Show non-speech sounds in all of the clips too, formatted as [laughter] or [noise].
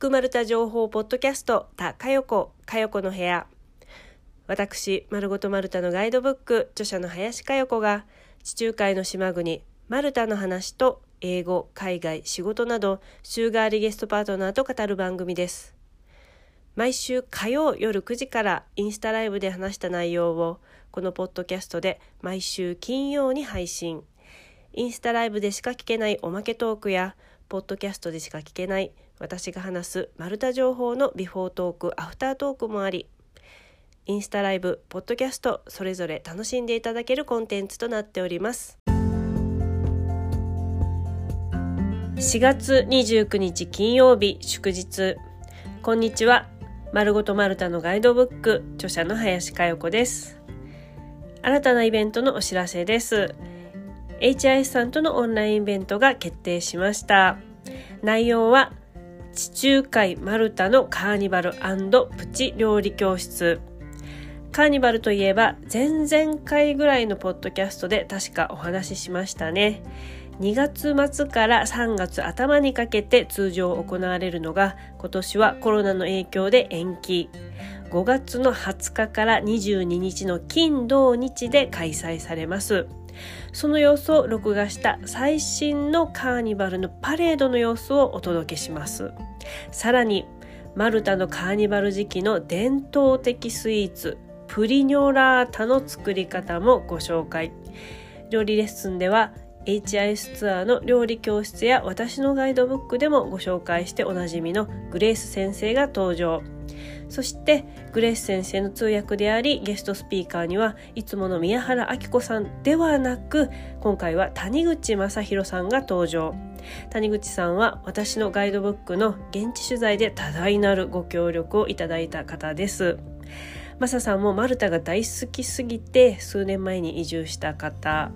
くまるた情報ポッドキャスト、たかよこ、かよこの部屋。私、まるごとマルタのガイドブック、著者の林かよこが、地中海の島国、マルタの話と、英語、海外、仕事など、週替わりゲストパートナーと語る番組です。毎週火曜夜9時からインスタライブで話した内容を、このポッドキャストで毎週金曜に配信。インスタライブでしか聞けないおまけトークや、ポッドキャストでしか聞けない私が話すマルタ情報のビフォートーク、アフタートークもあり、インスタライブ、ポッドキャスト、それぞれ楽しんでいただけるコンテンツとなっております。4月29日金曜日祝日。こんにちは。丸ごとマルタのガイドブック、著者の林佳代子です。新たなイベントのお知らせです。HIS さんとのオンラインイベントが決定しました。内容は、地中海マルタのカーニバルプチ料理教室。カーニバルといえば、前々回ぐらいのポッドキャストで確かお話ししましたね。2月末から3月頭にかけて通常行われるのが今年はコロナの影響で延期5月の20日から22日の金土日で開催されますその様子を録画した最新のカーニバルのパレードの様子をお届けしますさらにマルタのカーニバル時期の伝統的スイーツプリニョラータの作り方もご紹介料理レッスンでは HIS ツアーの料理教室や私のガイドブックでもご紹介しておなじみのグレース先生が登場。そしてグレース先生の通訳でありゲストスピーカーにはいつもの宮原明子さんではなく今回は谷口正弘さんが登場。谷口さんは私のガイドブックの現地取材で多大なるご協力をいただいた方です。マサさんもマルタが大好きすぎて数年前に移住した方。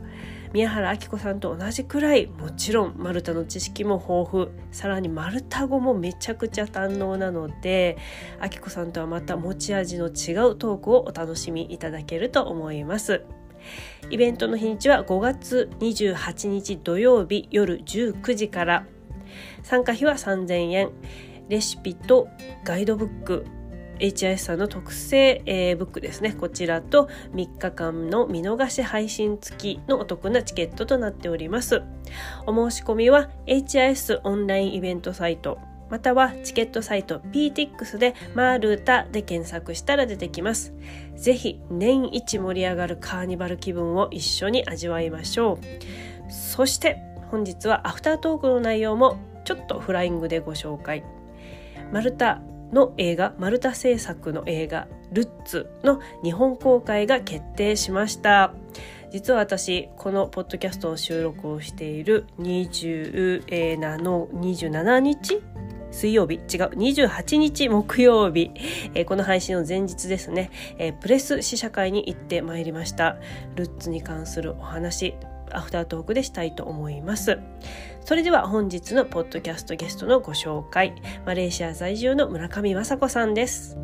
宮原明子さんと同じくらいもちろんマルタの知識も豊富。さらにマルタ語もめちゃくちゃ堪能なので明子さんとはまた持ち味の違うトークをお楽しみいただけると思います。イベントの日にちは5月28日土曜日夜19時から。参加費は3000円。レシピとガイドブック。HIS さんの特製、えー、ブックですね。こちらと3日間の見逃し配信付きのお得なチケットとなっております。お申し込みは HIS オンラインイベントサイトまたはチケットサイト PTX でマールータで検索したら出てきます。ぜひ年一盛り上がるカーニバル気分を一緒に味わいましょう。そして本日はアフタートークの内容もちょっとフライングでご紹介。マルタの映画マルタ製作の映画「ルッツ」の日本公開が決定しました実は私このポッドキャストの収録をしている27の27日水曜日違う28日木曜日、えー、この配信の前日ですね、えー、プレス試写会に行ってまいりましたルッツに関するお話アフタートークでしたいと思います。それでは本日のポッドキャストゲストのご紹介、マレーシア在住の村上雅子さんです。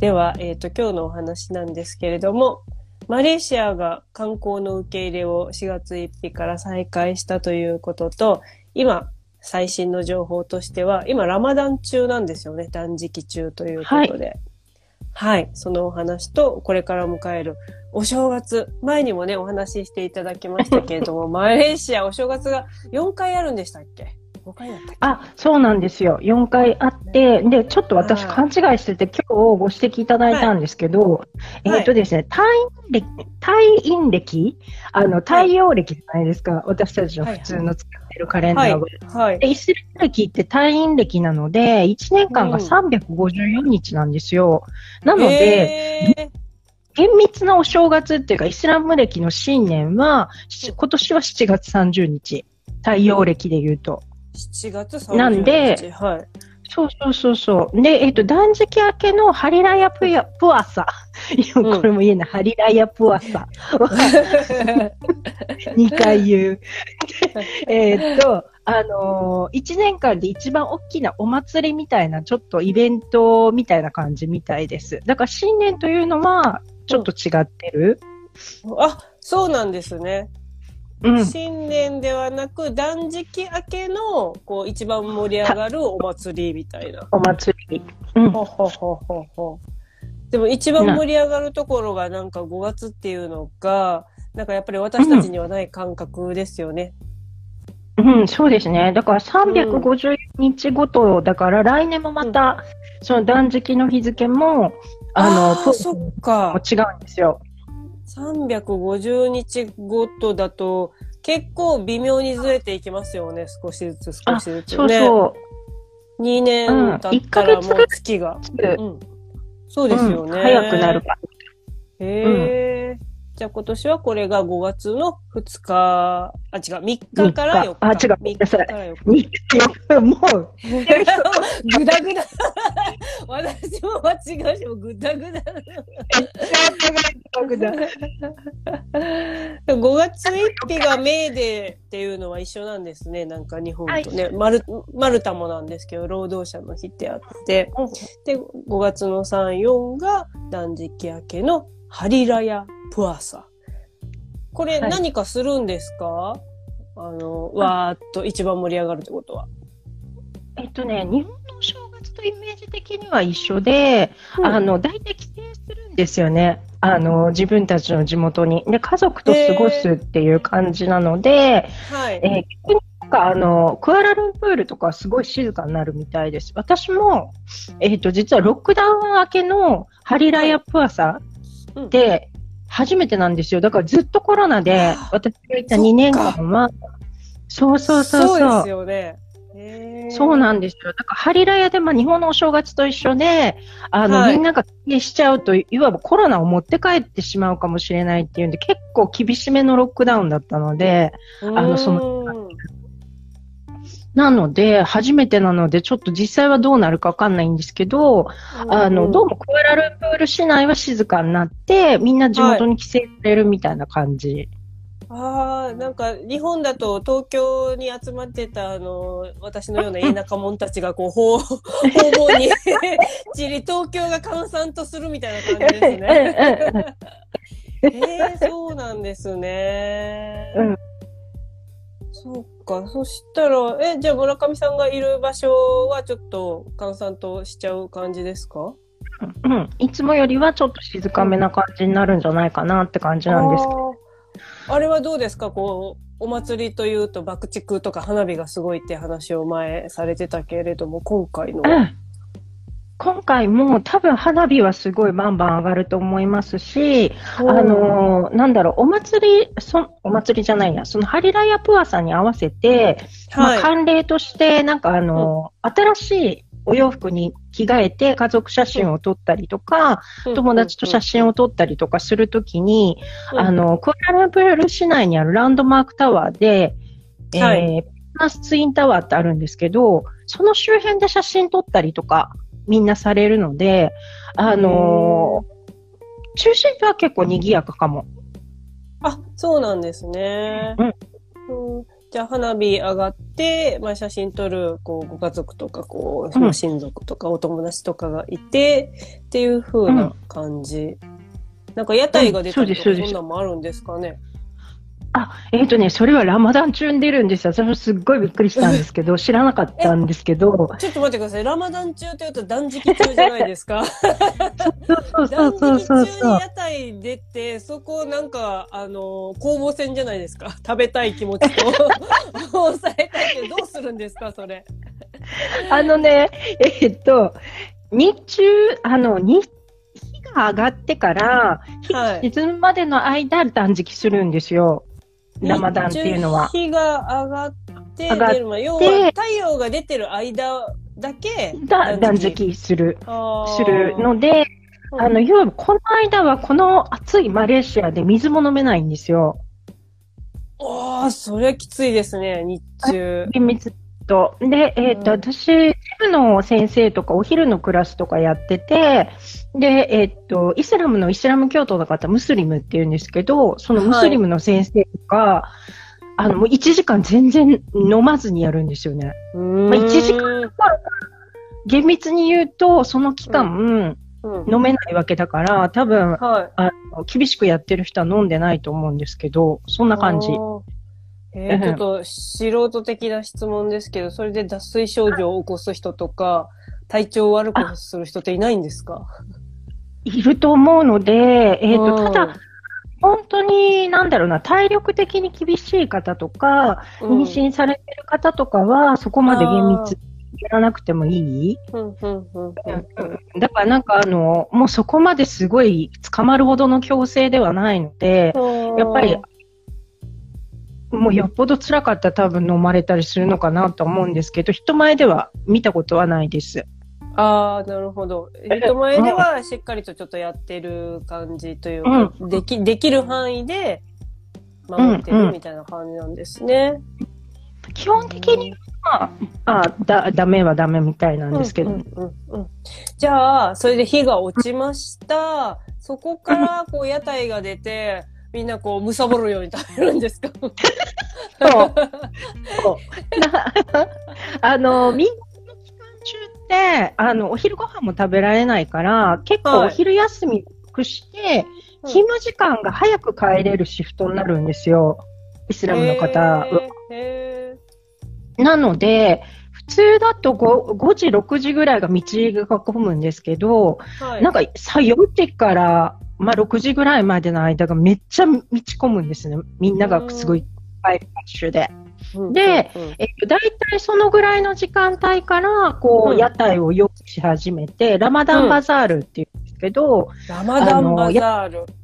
では、えっ、ー、と、今日のお話なんですけれども、マレーシアが観光の受け入れを4月1日から再開したということと、今、最新の情報としては、今、ラマダン中なんですよね。断食中ということで。はい、はい。そのお話と、これから迎えるお正月。前にもね、お話ししていただきましたけれども、[laughs] マレーシアお正月が4回あるんでしたっけ？5回だったあ、そうなんですよ。4回あって、で、ちょっと私勘違いしてて、今日ご指摘いただいたんですけど、はい、えっ、とですね、退院歴、退院歴？あの、太陽暦じゃないですか。はい、私たちの普通の使ってるカレンダーは。はい。でイスラム歴って退院歴なので、1年間が354日なんですよ。うん、なので、厳密なお正月っていうか、イスラム歴の新年は、今年は7月30日。太陽暦で言うと。7月30日。なんで、はい。そうそうそうそう。で、えっ、と、断食明けのハリラヤプヤプアサ。[laughs] これも言えない。ハリラヤプアサ。[laughs] 2回言う。[laughs] えーっと、あのー、1年間で一番大きなお祭りみたいな、ちょっとイベントみたいな感じみたいです。だから新年というのは、ちょっと違ってる、あ、そうなんですね。うん。新年ではなく、断食明けの、こう、一番盛り上がるお祭りみたいな。お祭り。うん。ほほほほほ。でも一番盛り上がるところがなんか5月っていうのが、なんかやっぱり私たちにはない感覚ですよね。うん、そうですね。だから350日ごとだから、来年もまた、その断食の日付も、あの、あそっもか。違うんですよ。350日ごとだと、結構微妙にずれていきますよね。少しずつ少しずつね。そうそう。2年経ったらもう月が。すうん。そうですよね。うん早くなるかへえ、じゃあ今年はこれが5月の2日、あ、違う、3日から4日。あ違う3日から4日。日曜もう、ぐだぐだ。私も間違うし、もうぐだぐだ。[laughs] 5月1日がメーデーっていうのは一緒なんですね。なんか日本とね。マルマルタもなんですけど、労働者の日ってあって。で、5月の3、4が断食明けのハリラヤプアサ。これはい何かするんですか、あの、わーっと一番盛り上がるってことは。えっとね、日本のお正月とイメージ的には一緒で、あの、大体帰省するんですよね。あの、自分たちの地元に。で、家族と過ごすっていう感じなので、はい。えーかあの、クアラルンプールとかはすごい静かになるみたいです。私も、えっ、と、実はロックダウン明けのハリラヤプアサうんで、初めてなんですよ。だからずっとコロナで、私がいた2年間は、そうそうそうそう。そうですよね。そうなんですよ。だから、ハリラヤで、まあ、日本のお正月と一緒で、あの、はいみんなが帰省しちゃうと、いわばコロナを持って帰ってしまうかもしれないっていうんで、結構厳しめのロックダウンだったので、あのそのうんなので、初めてなので、ちょっと実際はどうなるかわかんないんですけど、あの、どうもクアラルンプール市内は静かになって、みんな地元に帰省されるみたいな感じ。ああ、なんか日本だと東京に集まってたあの、私のような田舎者たちがこう、方、[laughs] 方々に散り東京が閑散とするみたいな感じですね。ええそうなんですね。うんそうか。そしたら、え、じゃあ村上さんがいる場所はちょっと閑散としちゃう感じですか？うん。いつもよりはちょっと静かめな感じになるんじゃないかなって感じなんですけど。あれはどうですか？こう、お祭りというと爆竹とか花火がすごいって話を前されてたけれども、今回の。うん今回も多分花火はすごいバンバン上がると思いますし、あのーなんだろう、お祭り、そお祭りじゃないや、そのハリラヤプアさんに合わせて、まあ、はい。慣例として、なんかあのー新しいお洋服に着替えて家族写真を撮ったりとか、友達と写真を撮ったりとかするときに、うん。あ、の、クアラルンプール市内にあるランドマークタワーで、えーはい。ピナスツインタワーってあるんですけど、その周辺で写真撮ったりとか、みんなされるので、あのー中心部は結構賑やかかも。あ、そうなんですね。うんうんじゃあ花火上がって、まあ写真撮る、こう、ご家族とか、こう、親族とかお友達とかがいて、っていう風な感じ。なんか屋台が出たりとか、そんなんもあるんですかね？あ、えっ、とね、それはラマダン中に出るんですよ。私もすっごいびっくりしたんですけど、知らなかったんですけど、ちょっと待ってください。ラマダン中って言うと断食中じゃないですか？そうそ断うそう食そうそう中に屋。台出て、そこなんか、あの、攻防戦じゃないですか？食べたい気持ちと、[laughs] 抑えたいってどうするんですか、それ。あのね、えっと、日中、あの、日、日が上がってから、はい沈むまでの間、断食するんですよ。ラマダンっていうのは。日が上がって上がって要は太陽が出てる間だけだ断食する、するので、あの、要はこの間はこの暑いマレーシアで水も飲めないんですよ。ああ、それはきついですね、日中。水と、で、えっ、と、うん私、ジムの先生とかお昼のクラスとかやってて、で、えっ、と、イスラムのイスラム教徒の方、ムスリムって言うんですけど、そのムスリムの先生とか、あの、もう1時間全然飲まずにやるんですよね。まあ一時間厳密に言うと、その期間、うん、飲めないわけだから、多分、はい。あの厳しくやってる人は飲んでないと思うんですけど、そんな感じ。えー、ちょっと素人的な質問ですけど、それで脱水症状を起こす人とか、体調を悪くする人っていないんですか？いると思うので、えっ、と、うん。ただ、本当に、なんだろうな、体力的に厳しい方とか、うん妊娠されてる方とかは、そこまで厳密にやらなくてもいい？うんうんうんうんだからなんかあの、もうそこまですごい捕まるほどの強制ではないので、うんやっぱり、もうよっぽど辛かったら多分飲まれたりするのかなと思うんですけど、人前では見たことはないです。ああ、なるほど。人前ではしっかりとちょっとやってる感じというか、でき、できる範囲で守ってるみたいな感じなんですね。基本的には、あだ、ダメはダメみたいなんですけど、うんうんうんうんじゃあ、それで火が落ちました。そこから、こう、屋台が出て、みんなこう、むさぼるように食べるんですか？そう。そう [laughs] あの、民間の期間中って、あの、お昼ご飯も食べられないから、結構はいお昼休みくして、うん勤務時間が早く帰れるシフトになるんですよ。イスラムの方は。へなので、普通だと 5, 5時、6時ぐらいが道が混むんですけど、ーはい。なんか、さ、4時から、まあ、6時ぐらいまでの間がめっちゃ道混むんですね。みんながすごい、バイラッシュで。うんでえっと、大体そのぐらいの時間帯から、こう、うん。屋台を用意し始めて、ラマダンバザールっていうんですけど、ラマダンバザール。うん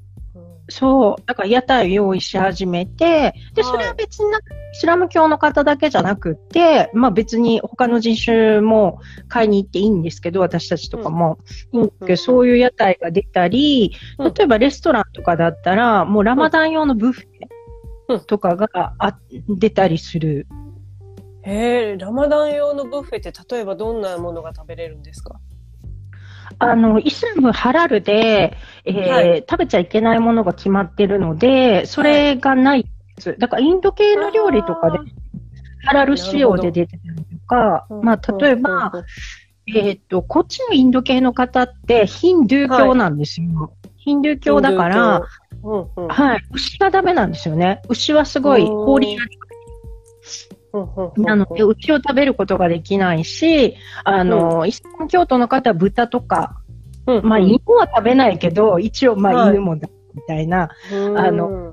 そう、だから屋台を用意し始めて、で、それは別になんかイスラム教の方だけじゃなくて、まあ別に他の人種も買いに行っていいんですけど、私たちとかも。うん。そういう屋台が出たり、うん。例えばレストランとかだったら、もうラマダン用のブッフうんェとかがあ出たりする。へえ、ラマダン用のブッフェって例えばどんなものが食べれるんですか？あの、イスラムハラルで、えーはい食べちゃいけないものが決まってるので、それがないです。だからインド系の料理とかでハラル仕様で出てたりとか、まあ、例えば、うんうんえっ、と、こっちのインド系の方ってヒンドゥー教なんですよ。ヒンドゥー教だから、、うんうん。はい、牛がダメなんですよね。牛はすごい法律うんうんうん。なので、牛を食べることができないし、あの、イスラム教徒の方は豚とか、うんまあ、犬は食べないけど、一応、まあ、はい。犬もだ、みたいな、うん。あの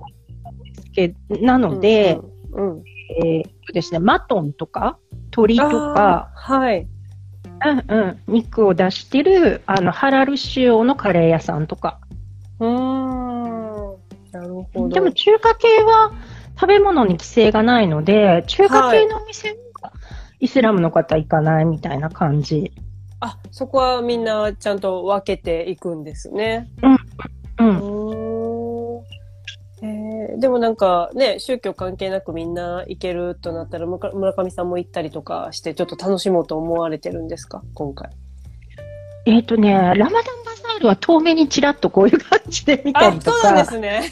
けなので、、うんうんえーっとですね、マトンとか、鳥とか、はい。うんうん、肉を出してる、あの、ハラル仕様のカレー屋さんとか。うーん。なるほど。でも、中華系は食べ物に規制がないので、中華系のお店は、イスラムの方行かないみたいな感じ。あ、そこはみんなちゃんと分けていくんですね。うん。うーん。えーでもなんかね、宗教関係なくみんな行けるとなったら、村上さんも行ったりとかして、ちょっと楽しもうと思われてるんですか？今回。えーっとね、ラマダンバザールは遠目にちらっとこういう感じで見たあり、とそうなんでか、すね。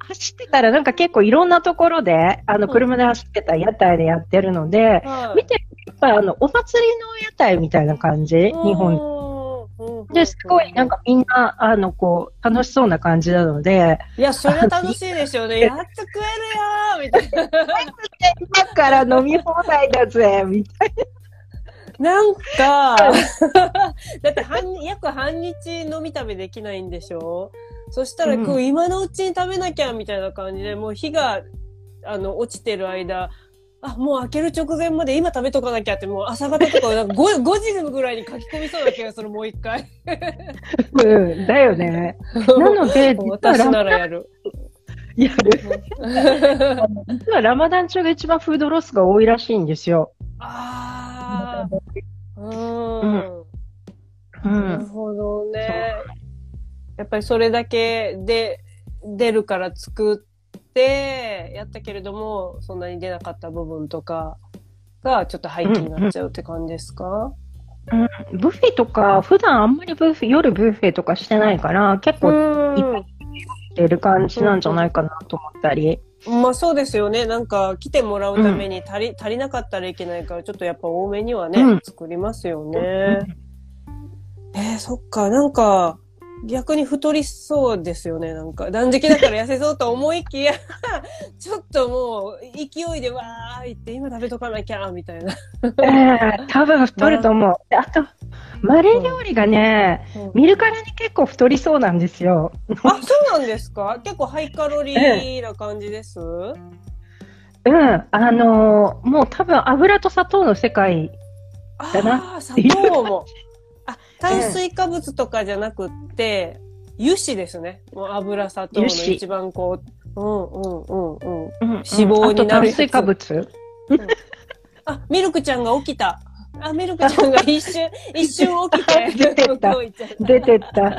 走ってたらなんか結構いろんなところで、あの、うん車で走ってた屋台でやってるので、はい。見てやっぱりあの、お祭りの屋台みたいな感じ、日本。本で、すごいなんかみんな、あの、こう、楽しそうな感じなので、いや、それは楽しいでしょうね。[laughs] やっと食えるよーみたいな。[laughs] だから飲み放題だぜ、みたいなんか、[laughs] だって半日、約半日飲み食べできないんでしょ？そしたら、うんこう今のうちに食べなきゃみたいな感じで、もう火が、あの、落ちてる間、あ、もう開ける直前まで今食べとかなきゃって、もう朝方とか、なんか 5, 5 [laughs] 時ぐらいに書き込みそうな気がする、もう一回。な。うん、だよね。なので、[laughs] 私ラならやる。やる。実はラマダン中が一番フードロスが多いらしいんですよ。ああ。うーうんん。うなるん。ほどね。やっぱりそれだけで出るから作ってやったけれども、そんなに出なかった部分とか、がちょっと背景になっちゃうって感じですか、うん、ブッフェとか、普段あんまりブッフェ、夜ブッフェとかしてないから、結構いっぱいしてる感じなんじゃないかなと思ったり。まあそうですよね。なんか来てもらうために足り、足りなかったらいけないから、ちょっとやっぱ多めにはね、うん作りますよね。えー、そっか、なんか、逆に太りそうですよね。なんか、断食だから痩せそうと思いきや、[laughs] ちょっともう、勢いでわーいって、今食べとかなきゃ、みたいな。ええ多分太ると思う。であと、マレー料理がね、見るからに結構太りそうなんですよ。あ、そうなんですか？結構ハイカロリーな感じです、うん。あのーもう多分油と砂糖の世界。だなああ、砂糖も。あ、[laughs] 炭水化物とかじゃなくって、油脂ですね。もう油、砂糖の一番こう、うんうんうんうん。脂脂肪になるやつ炭水化物。あ、ミルクちゃんが起きた。あ、ミルクちゃんが一瞬、[laughs] 一瞬起きて、出てった [laughs] 出てった。[laughs]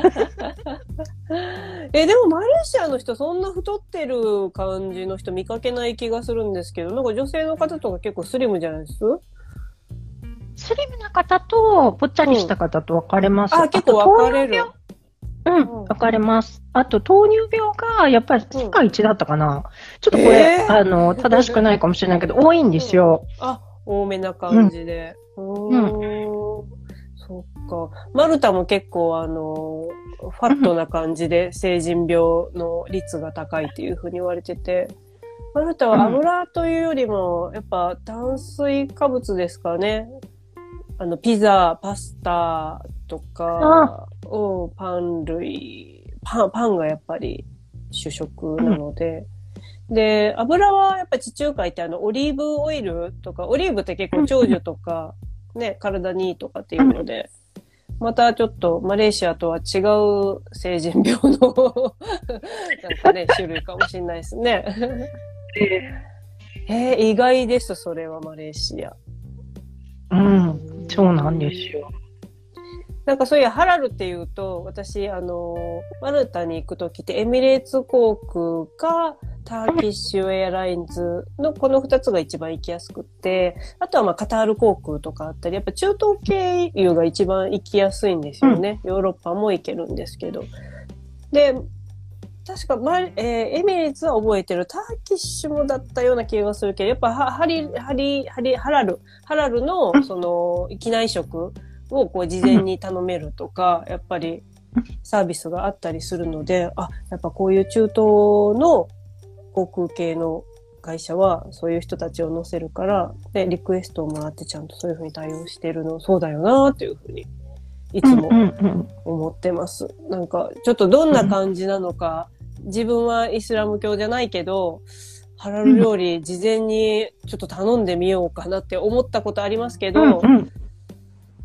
え、でもマレーシアの人そんな太ってる感じの人見かけない気がするんですけど、なんか女性の方とか結構スリムじゃないです？スリムな方と、ぽっちゃりした方と分かれます。あ、結構分かれる。あと糖尿病うん、分かれます。あと、糖尿病が、やっぱり世界一だったかな。ちょっとこれ、えーあの、正しくないかもしれないけど、多いんですよ。あ、多めな感じで。うーん。そっか。マルタも結構あの、ファットな感じで成人病の率が高いっていうふうに言われてて、マルタは油というよりも、やっぱ炭水化物ですかね。あの、ピザ、パスタとか、うん、パン類、パン、パンがやっぱり主食なので、で、油はやっぱ地中海ってあの、オリーブオイルとか、オリーブって結構長寿とか、ね、体にいいとかっていうので、またちょっとマレーシアとは違う成人病のなんかね、種類かもしれないですね。えー、意外です、それはマレーシア。うん、そうなんですよ。なんかそういうハラルっていうと、私、あの、マルタに行くときってエミレーツ航空かターキッシュエアラインズのこの二つが一番行きやすくって、あとはまあカタール航空とかあったり、やっぱ中東経由が一番行きやすいんですよね。ヨーロッパも行けるんですけど。で、確か、まえーエミレーツは覚えてる。ターキッシュもだったような気がするけど、やっぱハハリ、ハリ、ハリ、ハラル、ハラルの、その、機内食をこう事前に頼めるとか、やっぱりサービスがあったりするので、あ、やっぱこういう中東の航空系の会社はそういう人たちを乗せるから、で、リクエストをもらってちゃんとそういうふうに対応してるの、そうだよなっていうふうに、いつも思ってます。なんか、ちょっとどんな感じなのか、自分はイスラム教じゃないけど、ハラル料理事前にちょっと頼んでみようかなって思ったことありますけど、うんうん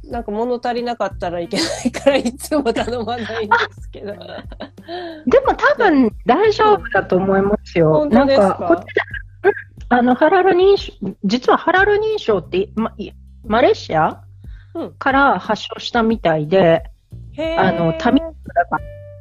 なんか物足りなかったらいけないからいつも頼まないんですけど。でも多分大丈夫だと思いますよ。本当ですか？なんか、こっちあの、ハラル認証、実はハラル認証って、ま、いマレーシアうんから発祥したみたいで、あの、タミだか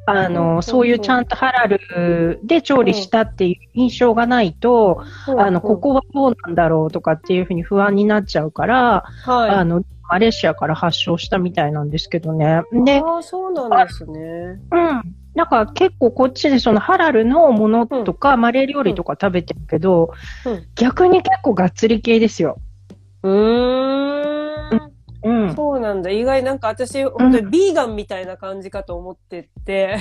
ら、あうんの、そういうちゃんとハラルで調理したっていう印象がないと、あの、こ、こはどうなんだろうとかっていうふうに不安になっちゃうから、はい。あの、マレーシアから発祥したみたいなんですけどね。で、ああ、そうなんですね。うん。なんか結構こっちでそのハラルのものとか、マレー料理とか食べてるけど、うん逆に結構がっつり系ですよ。うーん。うん。そうなんだ。意外なんか私、本当にビーガンみたいな感じかと思ってて、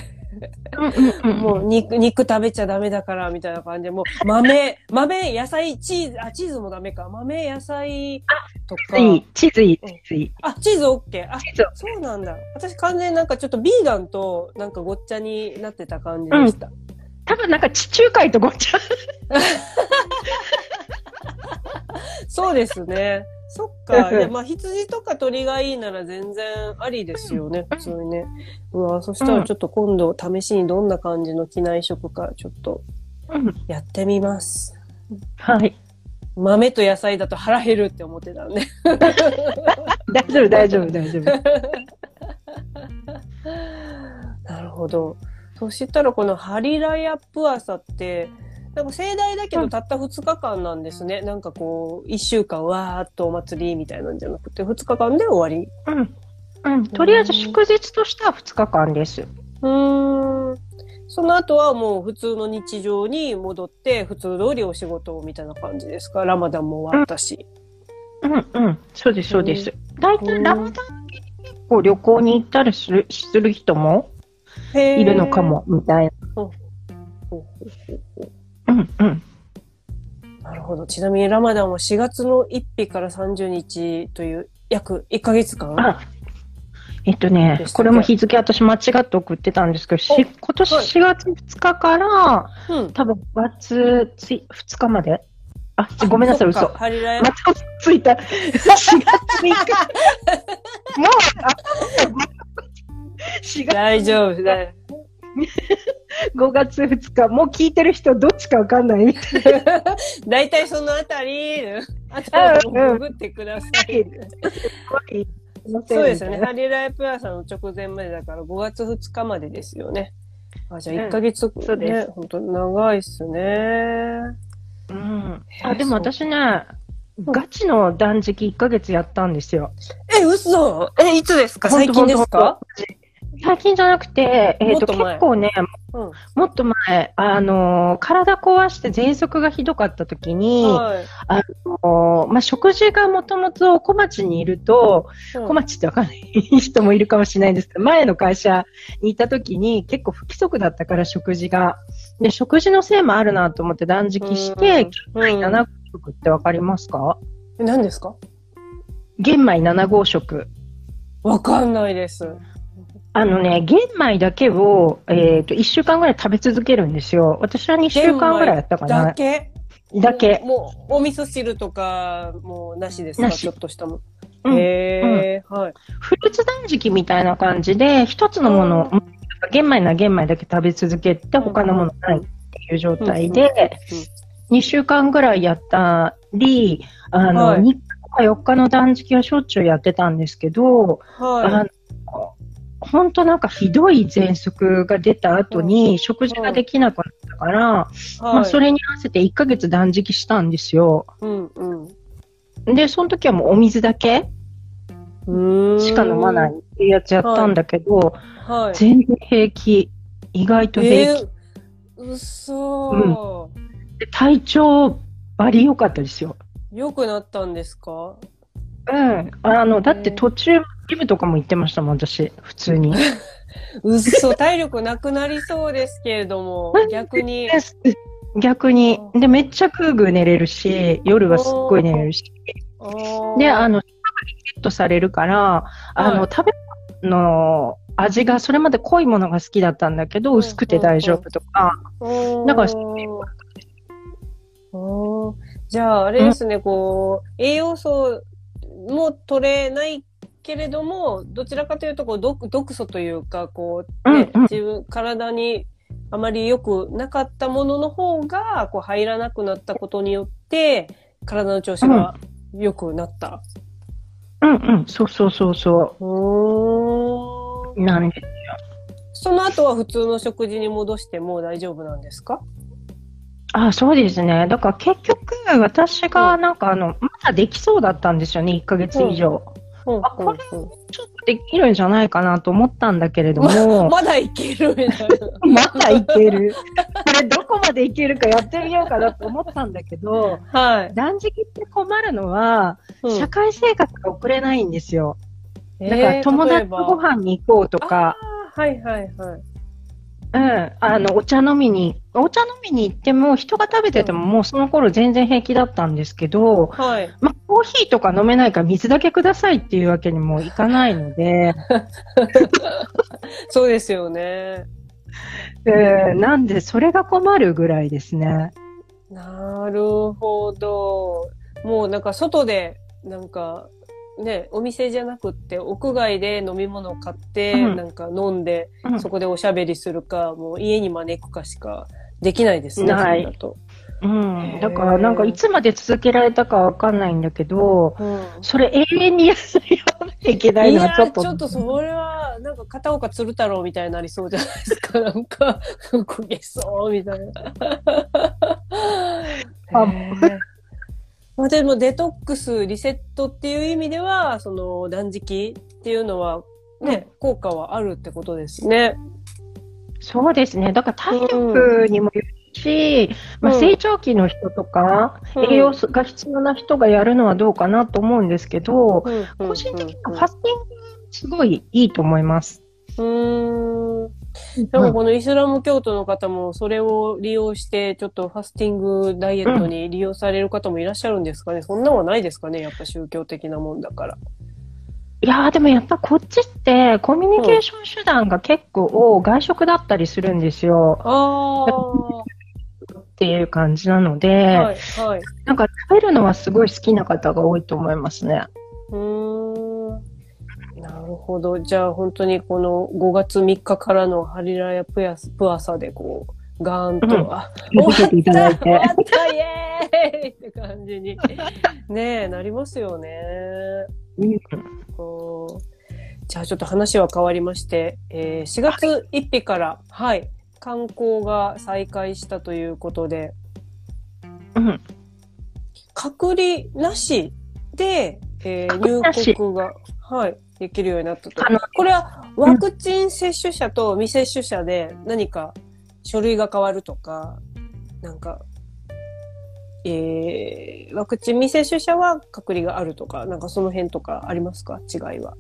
もう肉、肉食べちゃダメだから、みたいな感じで、もう豆、豆、野菜、チーズ、あ、チーズもダメか。豆、野菜とか。いい、チーズいい、チーズいい。あ、チーズ OK。あ、チーズそうなんだ。私完全になんかちょっとビーガンとなんかごっちゃになってた感じでした。多分なんか地中海とごっちゃ。[laughs] [laughs] そうですね。そっか。[laughs] まあ、羊とか鳥がいいなら全然ありですよね、普通にね。うわ、そしたらちょっと今度試しにどんな感じの機内食かちょっとうん。やってみます。はい。豆と野菜だと腹減るって思ってたんで。[laughs] 大丈夫、大丈夫、大丈夫。なるほど。そしたらこのハリラヤプアサって、なんか盛大だけどたった2日間なんですね。なんかこう、1週間わーっとお祭りみたいなんじゃなくて、2日間で終わり。うん。うん。とりあえず祝日としては2日間です。うーん。その後はもう普通の日常に戻って、普通通りお仕事みたいな感じですか？ラマダンも終わったし。うんうん。そうです、そうです。大体うんラマダン結構旅行に行ったりするする人もいるのか。も、みたいな。ほうほうほうほううんうん。なるほど。ちなみにラマダンは4月の1日から30日という約1ヶ月間あ、えっとねこれも日付私間違って送ってたんですけど、しお今年はい4月2日から、多うん。分5月つい2日まで？あ、ちごめんなさい、嘘。かハリラヤまたついた。4月3日。[laughs] もう、あ、4月大丈夫だよ。[laughs] 5月2日。もう聞いてる人どっちかわかんないみたいな。[laughs] 大体そのあたり、あとググってください。そうですよね。ハリライプラさんの直前までだから5月2日までですよね。あ、じゃあ1ヶ月、ね、そうです本当長いっすね。うん。あ、でも私ね、ガチの断食1ヶ月やったんですよ。え、嘘え、いつですか？最近ですか？最近じゃなくて、えっ、と、と前結構ね、うん。もっと前、あのー体壊して喘息がひどかった時に、はい。おまあ、食事がもともと小町にいると、うん小町ってわかんない人もいるかもしれないんですけど、前の会社にいた時に結構不規則だったから食事が。で、食事のせいもあるなと思って断食して、うん玄米7合食ってわかりますか？え何ですか？玄米7合食。わかんないです。あのね、玄米だけを、えっ、と、1週間ぐらい食べ続けるんですよ。私は2週間ぐらいやったかな。だけ？だけ。もう、お味噌汁とか、もうなしですか？ちょっとしたもん。うん。へえ、はい。フルーツ断食みたいな感じで、一つのものを、玄米な玄米だけ食べ続けて、他のものないっていう状態で、2週間ぐらいやったり、あの、はい。3日か4日の断食はしょっちゅうやってたんですけど、あはの本当なんかひどい喘息が出た後に食事ができなくなったから、い。まあ、はい。それに合わせて1ヶ月断食したんですよ。うんうん。で、その時はもうお水だけしか飲まないっていうやつやったんだけど、はい。全然平気。意外と平気。えー、うそで体調バリ良かったですよ。ー。良くなったんですか？うん。あの、だって途中、ジムとかも行ってましたもん、私。普通に。うっそ、体力なくなりそうですけれども、[laughs] 逆に。逆に。で、めっちゃグーグー寝れるし、夜はすっごい寝れるし。で、あの、ゲットされるから、あの、はい食べ物の味がそれまで濃いものが好きだったんだけど、うん薄くて大丈夫とか。だからじゃあ、あれですね、こう、栄養素も取れないけれども、どちらかというと、こう、毒、毒素というか、こう、ね、うんうん。自分、体にあまり良くなかったものの方が、こう、入らなくなったことによって、体の調子が良くなった。うんうん、そうそうそうそう。ー。んう。なんで、その後は普通の食事に戻しても大丈夫なんですか？あ、そうですね。だから結局、私がなんかあの、まだできそうだったんですよね、1ヶ月以上。うんあこれちょっとできるんじゃないかなと思ったんだけれども、[laughs] まだいける。[laughs] まだいける。これどこまでいけるかやってみようかなと思ったんだけど、はい。断食って困るのは、うん社会生活が送れないんですよ。だかえーら友達とご飯に行こうとか、はいはいはい。うん、あの、お茶飲みに、お茶飲みに行っても、人が食べててももうその頃全然平気だったんですけど、はい。まあ、コーヒーとか飲めないから水だけくださいっていうわけにもいかないので、[laughs] そうですよね。うんなんでそれが困るぐらいですね。なるほど。もうなんか外で、なんか、ね、お店じゃなくって、屋外で飲み物を買って、うんなんか飲んで、うんそこでおしゃべりするか、もう家に招くかしかできないですね、ない。うん。だからなんかいつまで続けられたかわかんないんだけど、うんそれ永遠にやらなきゃいけないのはちょっと。ちょっとそれは、なんなんか片岡鶴太郎みたいになりそうじゃないですか。[laughs] なんか、焦げそうみたいな。まあでもデトックス、リセットっていう意味では、その断食っていうのはね、効果はあるってことですね。そうですね。だから体力にもよるし、まあ、うん成長期の人とか、うん栄養が必要な人がやるのはどうかなと思うんですけど、個人的にはファスティングすごいいいと思います。うーん。でもこのイスラム教徒の方もそれを利用してちょっとファスティングダイエットに利用される方もいらっしゃるんですかね、そんなのはないですかね？やっぱ宗教的なもんだから。いやーでもやっぱこっちってコミュニケーション手段が結構外食だったりするんですよあっていう感じなので、あ。はい、はい。なんか食べるのはすごい好きな方が多いと思いますね。うーん。なるほど。じゃあ本当にこの5月3日からのハリラヤプヤスプアサでこう、ガーンと、うん。あ、見せていただいて。終わっイエーイって感じに、[laughs] ねえ、なりますよね。うん。こうじゃあちょっと話は変わりまして、えー4月1日から、はい、観光が再開したということで、うん。隔離なしで、えー入国が、はい、できるようになったと。これはワクチン接種者と未接種者で何か書類が変わるとか、なんか、えー、ワクチン未接種者は隔離があるとか、なんかその辺とかありますか？違いは。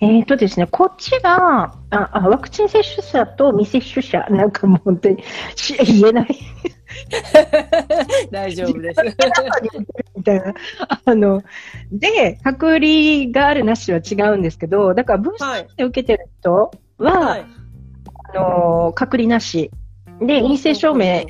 えーとですね、こっちがああワクチン接種者と未接種者、なんかもう本当にし言えない [laughs] 大丈夫です。みたいな。あの、で、隔離があるなしは違うんですけど、だからブースタはい。ーで受けてる人は、はい。あの隔離なし。で、陰性証明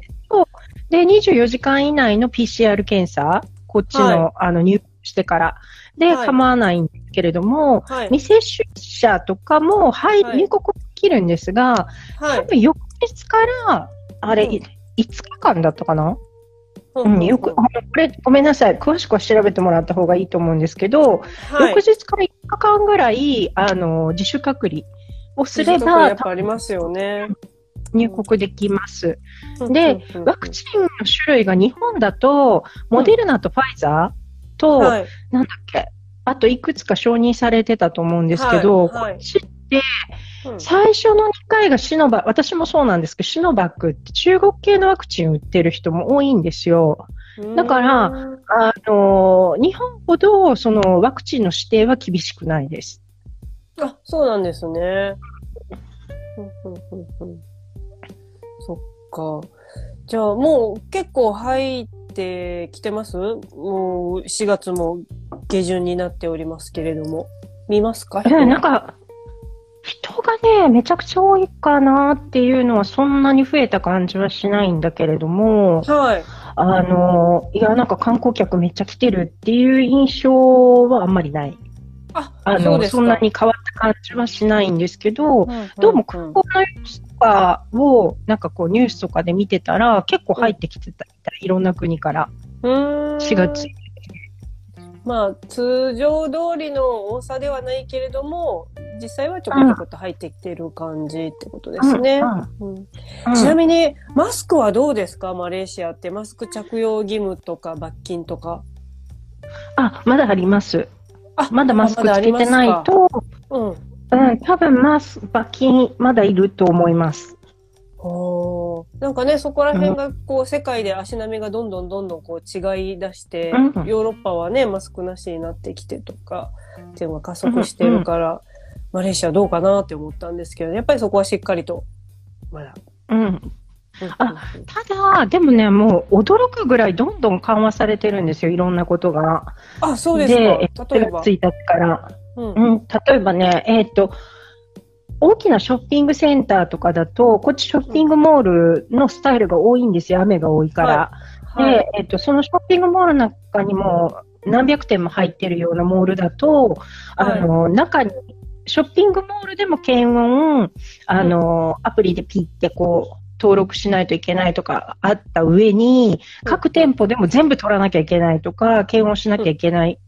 で、24時間以内の PCR 検査、こっちの、はいあの入国してから、で、はい構わないんですけれども、はい。未接種者とかも、はい、はい入国できるんですが、はい。多分翌日から、あれ、うんい5日間だったかな、ううん、よく、あのこれ、ごめんなさい。詳しくは調べてもらった方がいいと思うんですけど、はい。翌日から1日間ぐらい、あの、自主隔離をすれやばっ、ぱありますよね。入国できます。でうん、ワクチンの種類が日本だと、モデルナとファイザーと、はい。なんだっけ、あといくつか承認されてたと思うんですけど、はいはいこっちってうん最初の2回がシノバ、私もそうなんですけど、シノバックって中国系のワクチン売ってる人も多いんですよ。だからうんあの、日本ほどそのワクチンの指定は厳しくないです。あ、そうなんですね。うんうんうんうんそっか。じゃあもう結構入ってきてます？もう4月も下旬になっておりますけれども。見ますか？えなんか、人がね、めちゃくちゃ多いかなっていうのはそんなに増えた感じはしないんだけれども、はい。あの、いや、なんか観光客めっちゃ来てるっていう印象はあんまりない。あ、あの、そうですかそんなに変わった感じはしないんですけど、んんどうも観光の様子とかを、なんかこうニュースとかで見てたら、結構入ってきてたみたい、いろんな国から。うーん4月。まあ、通常通りの多さではないけれども、実際はちょこちょこっと入ってきてる感じってことですね。うんうんちなみに、マスクはどうですか？マレーシアって。マスク着用義務とか罰金とか。あ、まだあります。あまだマスクつけてないと、うん。うん、多分マス、罰金まだいると思います。おーなんかね、そこら辺が、こう、世界で足並みがどんどんどんどんこう違い出して、うんヨーロッパはね、マスクなしになってきてとか、っていうのが加速してるから、マレーシアどうかなって思ったんですけど、やっぱりそこはしっかりと、まだ。うん。あうんただ、でもね、もう驚くぐらいどんどん緩和されてるんですよ、いろんなことが。あ、そうですえか。例えば。1日から。うんうん、例えばね、えっ、と、大きなショッピングセンターとかだと、こっちショッピングモールのスタイルが多いんですよ、雨が多いから。はい。で、えっ、と、そのショッピングモールの中にも何百店も入ってるようなモールだと、あの、中に、ショッピングモールでも検温、あの、アプリでピッてこう、登録しないといけないとかあった上に、各店舗でも全部取らなきゃいけないとか、検温しなきゃいけない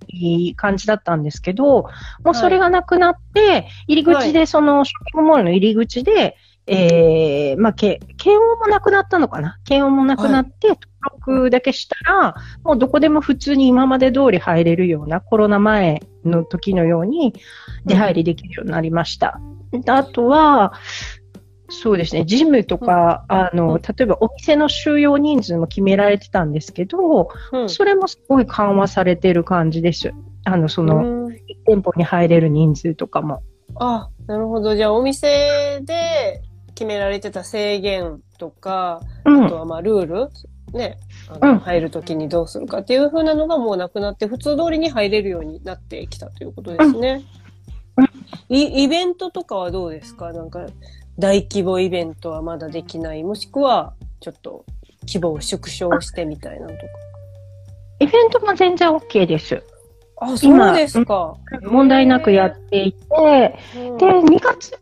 感じだったんですけど、もうそれがなくなって、入り口で、そのショッピングモールの入り口で、えー、まあ、け、検温もなくなったのかな？検温もなくなって、登録だけしたら、もうどこでも普通に今まで通り入れるような、コロナ前の時のように出入りできるようになりました。あとは、そうですね、ジムとか、あの、例えばお店の収容人数も決められてたんですけど、うん、それもすごい緩和されてる感じです。あの、その、店舗に入れる人数とかも。あ、なるほど。じゃあ、お店で決められてた制限とか、うん、あとはまあ、ルールね、あの、うん、入るときにどうするかっていう風なのがもうなくなって、普通通りに入れるようになってきたということですね。イベントとかはどうですか？なんか、大規模イベントはまだできない。もしくは、ちょっと規模を縮小してみたいなとか。イベントも全然 OK です。あ、そうですか。問題なくやっていて、で、2月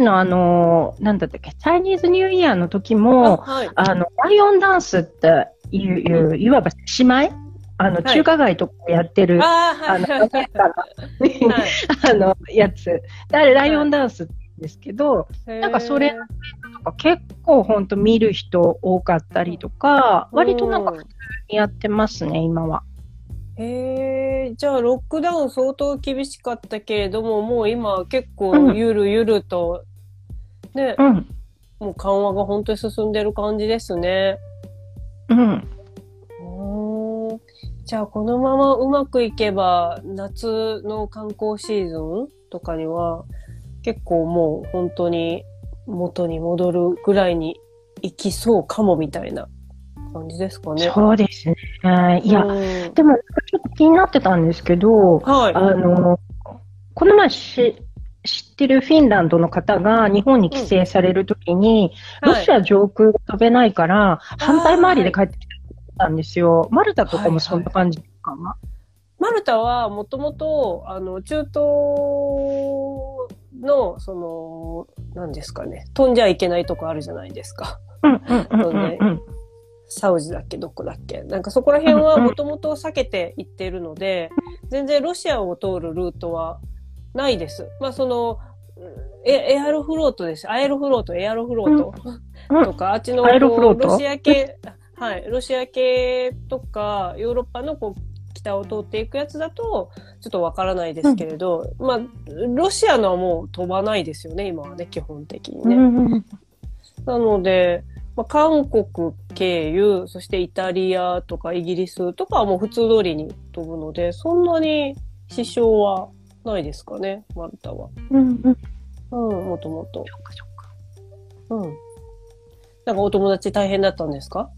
のあの、なんだったっけ、チャイニーズニューイヤーの時も、あはい、あの、ライオンダンスっていう、いわば姉妹あの、中華街とかやってる、あの、[laughs] あの、やつ。あれ、ライオンダンスってですけど、なんかそれとか結構本当見る人多かったりとか、割となんか普通にやってますね、今は。へえ、じゃあロックダウン相当厳しかったけれども、もう今結構ゆるゆると、うん、ね、うん、もう緩和が本当に進んでる感じですね。うん。じゃあこのままうまくいけば夏の観光シーズンとかには結構もう本当に元に戻るぐらいに行きそうかもみたいな感じですかね。そうですね。いや、うん、でもちょっと気になってたんですけど、はい、あの、この前し知ってるフィンランドの方が日本に帰省されるときに、うん、ロシア上空飛べないから、反対回りで帰ってきたんですよ。マルタとかもそんな感じか？な。はいはいマルタはもともと、あの、中東の、その、何ですかね、飛んじゃいけないとこあるじゃないですか。サウジだっけどこだっけ。なんかそこら辺はもともと避けていってるので、全然ロシアを通るルートはないです。まあその、エエアロフロートです。アエロフロート、エアロフロートとか、あっちのロシア系、はい、ロシア系とか、ヨーロッパのこう北を通っていくやつだと、ちょっとわからないですけれど、うん、まあ、ロシアのはもう飛ばないですよね、今はね、基本的にね。なので、まあ、韓国経由、そしてイタリアとかイギリスとかはもう普通通りに飛ぶので、そんなに支障はないですかね、マルタは。うん、うん。うん、もともと。うん。なんかお友達大変だったんですか？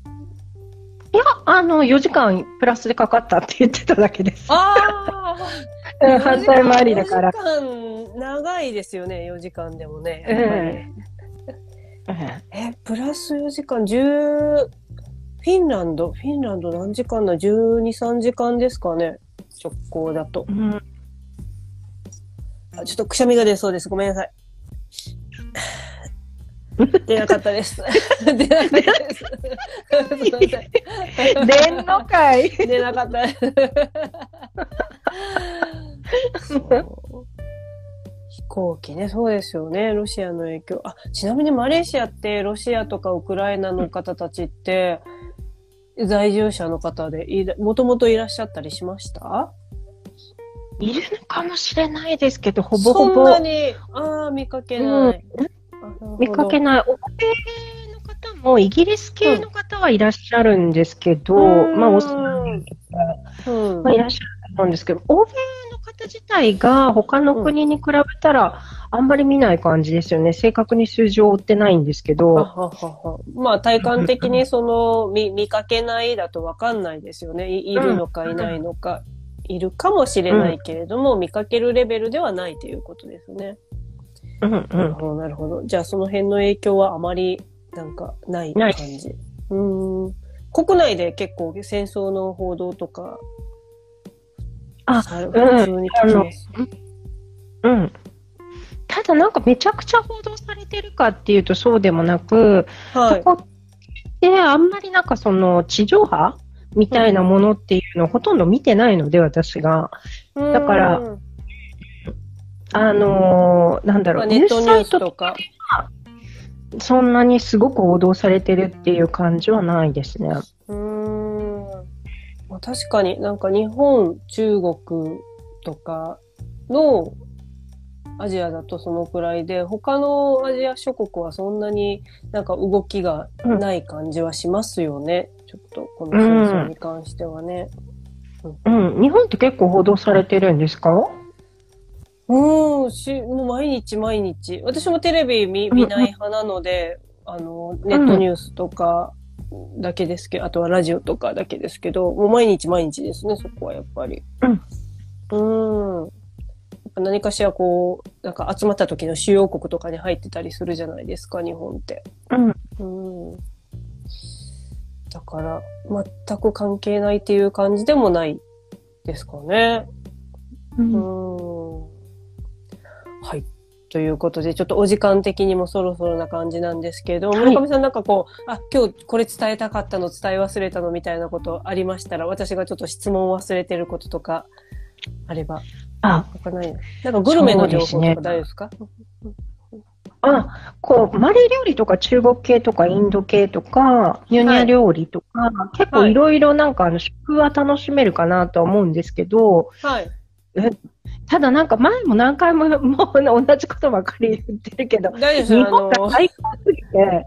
いや、あの、4時間プラスでかかったって言ってただけです。ああ [laughs] 反対回りだから。4時間、長いですよね、4時間でもね。えー、え、プラス4時間、10、フィンランド、フィンランド何時間だ ?12、3時間ですかね、直行だと。うん、あちょっとくしゃみが出そうです。ごめんなさい。[laughs] 出なかったです。出なかったです。出んのかい出なかったです。飛行機ね、そうですよね。ロシアの影響。あ、ちなみにマレーシアってロシアとかウクライナの方たちって、在住者の方でもともといらっしゃったりしました？いるのかもしれないですけど、ほぼほぼ。そんなに、ああ、見かけない。うん見かけない。欧米の方も、イギリス系の方はいらっしゃるんですけど、うん、まあ、オーストラリアとか、まあ、いらっしゃると思うんですけど、欧米の方自体が他の国に比べたら、あんまり見ない感じですよね。正確に数字を追ってないんですけど。はははまあ、体感的にその、見、見かけないだとわかんないですよね。いいるのかいないのか。いるかもしれないけれども、見かけるレベルではないということですね。うんうん、なるほど、なるほど。じゃあその辺の影響はあまりなんかない感じ。うん。国内で結構戦争の報道とか、あ、普通に聞きます。うん。ただなんかめちゃくちゃ報道されれてるかっていうとそうでもなく、はい。そこであんまりなんかその地上波みたいなものっていうのをほとんど見てないので、私が。だからうんあのーなんだろう、まあネットニュースサイとか。そんなにすごく報道されてるっていう感じはないですね。うーん。まあ、確かになんか日本、中国とかのアジアだとそのくらいで、他のアジア諸国はそんなになんか動きがない感じはしますよね。ちょっとこの戦争に関してはね。うん。日本って結構報道されてるんですか？うん、し、もう毎日毎日。私もテレビ見見ない派なので、あの、ネットニュースとかだけですけど、あとはラジオとかだけですけど、もう毎日毎日ですね、そこはやっぱり。うん。やっぱ何かしらこう、なんか集まった時の主要国とかに入ってたりするじゃないですか、日本って。うん。うん。だから、全く関係ないっていう感じでもないですかね。う。うんんはい。ということで、ちょっとお時間的にもそろそろな感じなんですけど、はい村上さんなんかこう、あ、今日これ伝えたかったの伝え忘れたのみたいなことありましたら、私がちょっと質問を忘れてることとかあれば、あ、わかない？な。なんかグルメの情報とか大丈夫ですか？あ、こう、マレー料理とか中国系とかインド系とか、ニュニャ料理とか、結構いろいろなんかあの食は楽しめるかなとは思うんですけど、はい。ただなんか前も何回も [laughs] もう同じことばかり言ってるけど、日本がの、最高すぎて、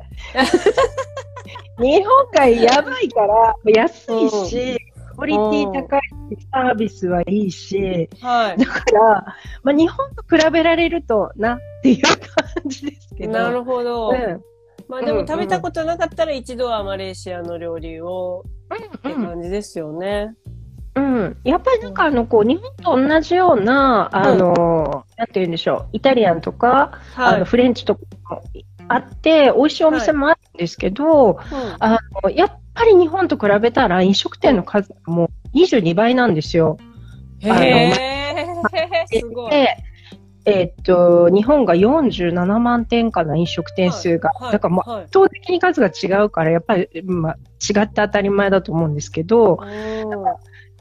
日本がやばいから、安いし、クオリティ高いし、サービスはいいし、はだから、まあ、日本と比べられるとなっていう感じですい。けど。なるほど。うんまあでも食べたことなかったら一度はマレーシアの料理をって感じですよね。うん、やっぱりなんかあのこう日本と同じような、あの、なんて言うんでしょう、イタリアンとか、あはい。のフレンチとかもあって、美味しいお店もあるんですけど、うん。あのやっぱり日本と比べたら飲食店の数がもう22倍なんですよ。へえ、すごい。で、えーっと、日本が47万店かな、飲食店数が。はい。だからもうはい。圧倒的に数が違うから、やっぱり、まあ、違って当たり前だと思うんですけど、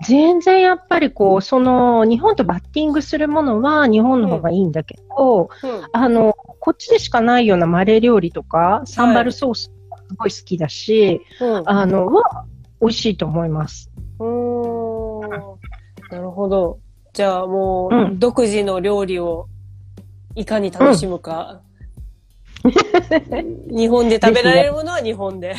全然やっぱりこう、その、日本とバッティングするものは日本の方がいいんだけど、あの、こっちでしかないようなマレー料理とか、サンバルソースすごい好きだし、うん。あの、は、美味しいと思います。うん。なるほど。じゃあもう、うん独自の料理をいかに楽しむか。日本で食べられるものは日本で。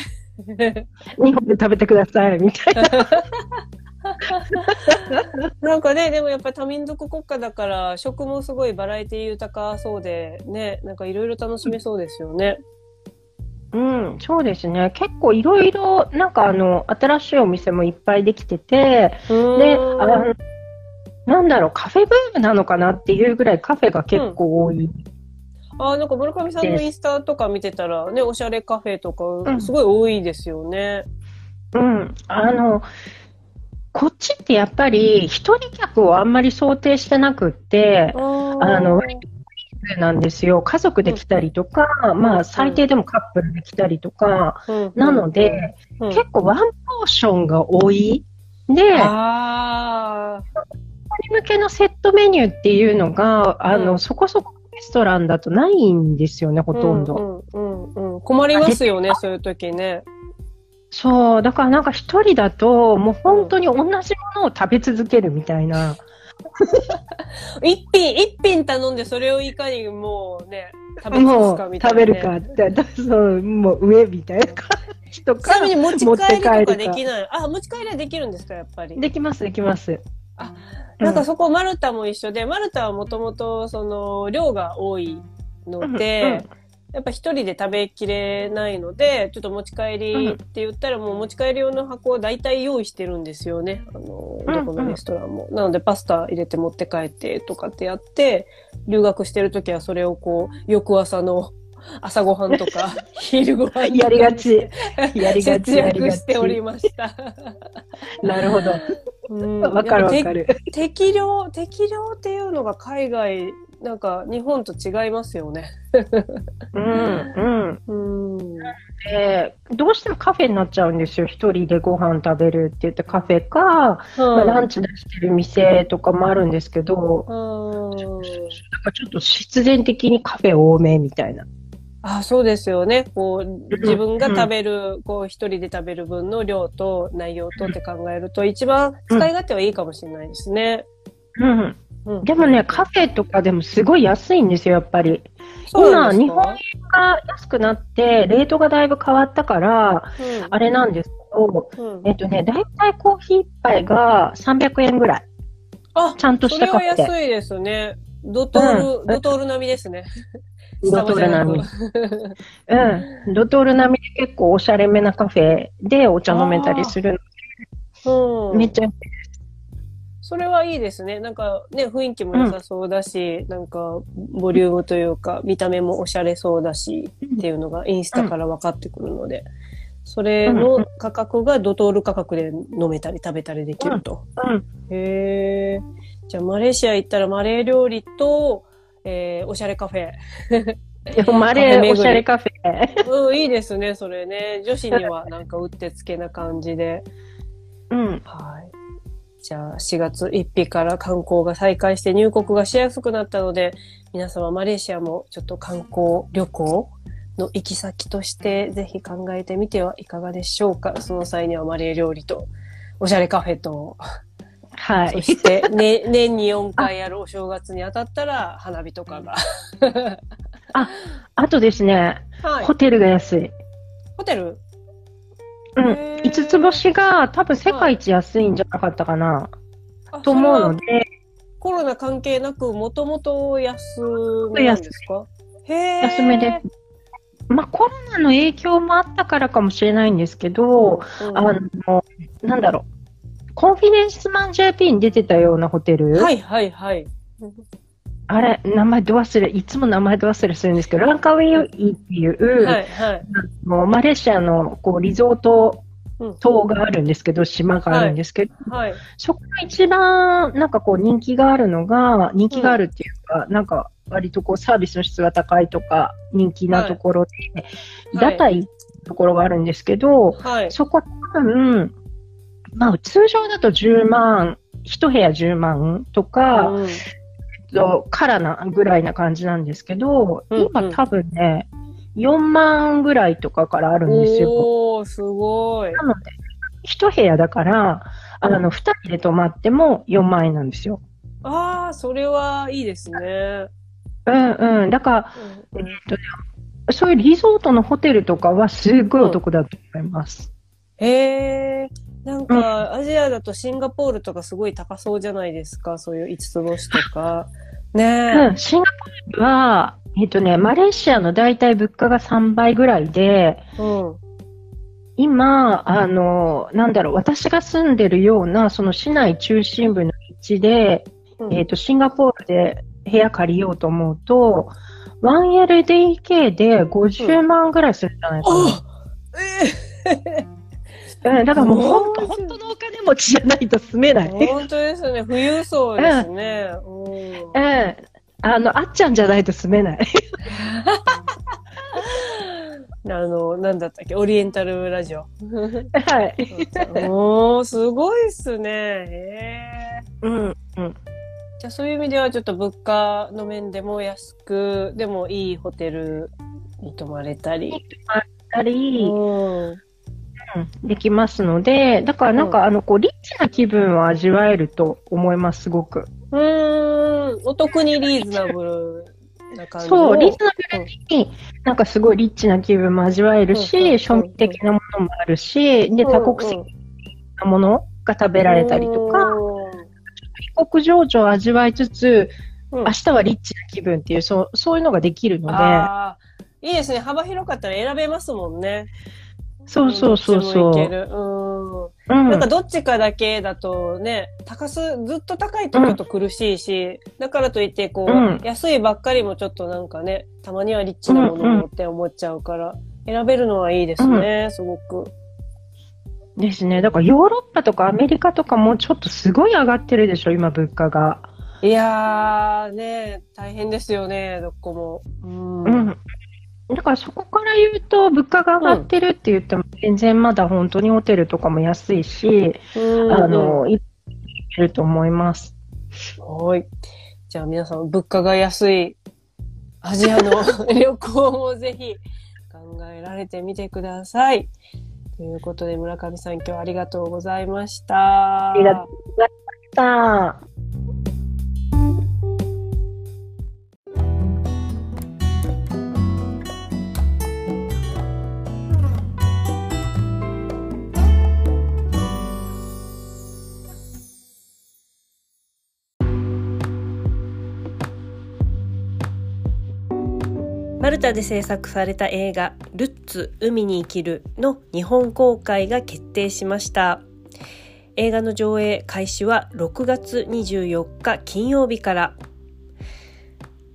日本で食べてください、みたいな。[laughs] [laughs] なんかね、でもやっぱり多民族国家だから、食もすごいバラエティ豊かそうで、ね、なんかいろいろ楽しめそうですよね。うん、そうですね。結構いろいろ、なんかあの、新しいお店もいっぱいできてて、で、であのなんだろう、カフェブームなのかなっていうぐらいカフェが結構多い。あーなんか村上さんのインスタとか見てたら、ね、おしゃれカフェとか、んすごい多いですよね。うん、あの、こっちってやっぱり一人客をあんまり想定してなくって、ああのなんですよ。家族で来たりとか、まあ最低でもカップルで来たりとか、なので、うん、結構ワンポーションが多い。で、あ向けのセットメニューっていうのが、あの、うん。そこそこレストランだとないんですよね、ほあ、とんど。うんうんうん、困りますよね、そういう時ね。そう、だからなんか一人だと、もう本当に同じものを食べ続けるみたいな。[laughs] 一品、一品頼んでそれをいかにもうね、食べ尽もうくすかみたい食な、ね。べるかって、だそう、もう上みたいな感じとちかなみに持ち帰りとかできない。あ、持ち帰りはできるんですか、やっぱり。できます、できます。あなんかそこマルタも一緒で、マルタはもともとその量が多いので、やっぱ一人で食べきれないので、ちょっと持ち帰りって言ったらもう持ち帰り用の箱を大体用意してるんですよね。あの、うんどこのレストランも。なのでパスタ入れて持って帰ってとかってやって、留学してる時はそれをこう、翌朝の [laughs] 朝ごはんとか、[laughs] 昼ごはんとかやりがち。やりが節ち、やりがち約しておりました。なるほど。うんわかるわかる。適量、適量っていうのが海外なんか日本と違いますよね。うん、うん。うん。で、どうしてもカフェになっちゃうんですよ。一人でご飯食べるって言ってカフェか、まあ、ランチ出してる店とかもあるんですけど、うん。なんかちょっと必然的にカフェ多めみたいな。あ、そうですよね。こう、自分が食べる、こう、一人で食べる分の量と内容とって考えると、一番使い勝手はいいかもしれないですね。うん。うん。でもね、カフェとかでもすごい安いんですよ、やっぱり。今日本かが安くなって、レートがだいぶ変わったから、うんあれなんですけど、うんえっとね、だいたいコーヒー一杯が300円ぐらい。あ、ちゃんとそれはしたカフェで。安いですね。ドトール、うんドトール並みですね。[laughs] ドトール並みうん。ドトール並みで結構おしゃれめなカフェでお茶飲めたりするの。うん。めっちゃ、それはいいですね。なんかね、雰囲気も良さそうだし、なんかボリュームというか、見た目もおしゃれそうだし、っていうのがインスタから分かってくるので、それの価格がドトール価格で飲めたり食べたりできると。うん。へえ。じゃあマレーシア行ったらマレー料理と、えー、おしゃれカフェ。[laughs] マレーおしゃれカフェ。うん、いいですね、それね。女子にはなんかうってつけな感じで。うん。はい。じゃあ、4月1日から観光が再開して入国がしやすくなったので、皆様マレーシアもちょっと観光旅行の行き先としてぜひ考えてみてはいかがでしょうか。その際にはマレー料理と、おしゃれカフェと、はい。そして、ね、[laughs] 年に4回あるお正月に当たったら花火とかが。あとですね、はいホ。テルが安い。ホテル？うん。五つ星が多分世界一安いんじゃなかったかな、あと思うので、コロナ関係なく、もともと安めなんですか？安めです。まあコロナの影響もあったからかもしれないんですけど、うんあの、なんだろう。コンフィデンスマン JP に出てたようなホテル、はいはいはい。あれ、名前ど忘れ、いつも名前ど忘れするんですけど、ランカウェイっていう、はいはい。もうマレーシアのこうリゾートうん島があるんですけど、島があるんですけど、はい。そこが一番なんかこう人気があるのが、人気があるっていうか、なんか割とこうサービスの質が高いとか、人気なところで、はい屋台ところがあるんですけど、はい。そこ多分、まあ通常だと10万、一部屋10万とか、うんとからなぐらいな感じなんですけど、うんうん今多分ね、4万ぐらいとかからあるんですよ。おー、すごい。なので、一部屋だから、あの、二人で泊まっても4万円なんですよ。ああ、それはいいですね。うんうん。だから、うんえっとね、そういうリゾートのホテルとかはすっごいお得だと思います。へえ。なんか、アジアだとシンガポールとかすごい高そうじゃないですか？そういう五つ星とか。ねうん、シンガポールは、えっとね、マレーシアの大体物価が3倍ぐらいで、え。うん。今、あの、なんだろう、私が住んでるような、その市内中心部の位置で、うんえっと、シンガポールで部屋借りようと思うと、1LDK で50万ぐらいするんじゃないかな。えうん、だからもう本当、うん本当のお金持ちじゃないと住めない。え本当ですね。富裕層ですね。うんうん。あの、あっちゃんじゃないと住めない。[laughs] あの、なんだったっけ？オリエンタルラジオ。はい。[laughs] おー、すごいっすね。へーうん。うん。じゃあそういう意味ではちょっと物価の面でも安く、でもいいホテルに泊まれたり。たり、うん。うんできますので、だからなんか、あの、こう、リッチな気分を味わえると思います、すごく。うーん、お得にリーズナブルな感じの。そう、リーズナブルに、なんかすごいリッチな気分も味わえるうんうんうんし、庶民的なものもあるし、で、多国籍なものが食べられたりとか、異国情緒を味わいつつ、うん、明日はリッチな気分っていう、そう、そういうのができるので、いいですね。幅広かったら選べますもんね。そうそうそうそう。うん。うんなんかどっちかだけだとね、高す、ずっと高いとちょっと苦しいし、だからといってこう、うん安いばっかりもちょっとなんかね、たまにはリッチなものもって思っちゃうから、選べるのはいいですね、すごく。ですね。だからヨーロッパとかアメリカとかもちょっとすごい上がってるでしょ、今物価が。いやーね、大変ですよね、どこも。うん。うん。だからそこから言うと、物価が上がってるって言っても、全然まだ本当にホテルとかも安いし、うんあの、いけると思います。はい。じゃあ皆さん、物価が安いアジアの [laughs] 旅行もぜひ考えられてみてください。ということで、村上さん、今日はありがとうございました。ありがとうございました。マルタで制作された映画「ルッツ海に生きる」の日本公開が決定しました。映画の上映開始は6月24日金曜日から。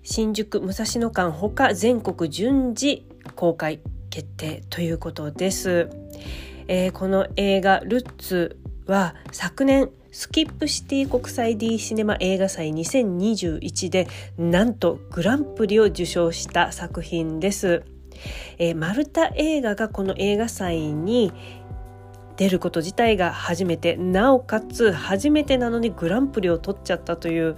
新宿武蔵野間ほか全国順次公開決定ということです、えーこの映画「ルッツ」は昨年スキップシティ国際 D シネマ映画祭2021でなんとグランプリを受賞した作品です、えーマルタ映画がこの映画祭に出ること自体が初めてなおかつ初めてなのにグランプリを取っちゃったという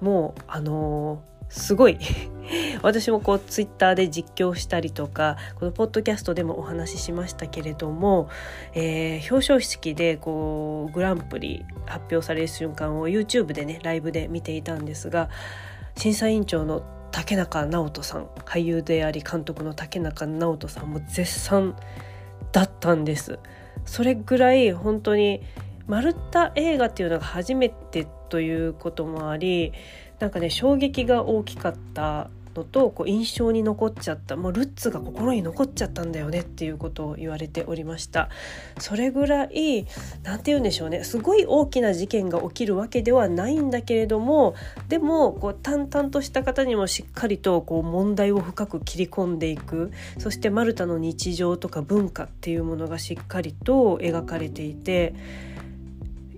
もうあのーすごい [laughs] 私もこうツイッターで実況したりとかこのポッドキャストでもお話ししましたけれども、えー表彰式でこうグランプリ発表される瞬間を YouTube でねライブで見ていたんですが審査委員長の竹中直人さん俳優であり監督の竹中直人さんも絶賛だったんです。それぐらい本当にマルタ映画っていうのが初めてということもありなんかね衝撃が大きかったのとこう印象に残っちゃったもうルッツが心に残っちゃったんだよねっていうことを言われておりました。それぐらいなんて言うんでしょうねすごい大きな事件が起きるわけではないんだけれどもでもこう淡々とした方にもしっかりとこう問題を深く切り込んでいく。そしてマルタの日常とか文化っていうものがしっかりと描かれていて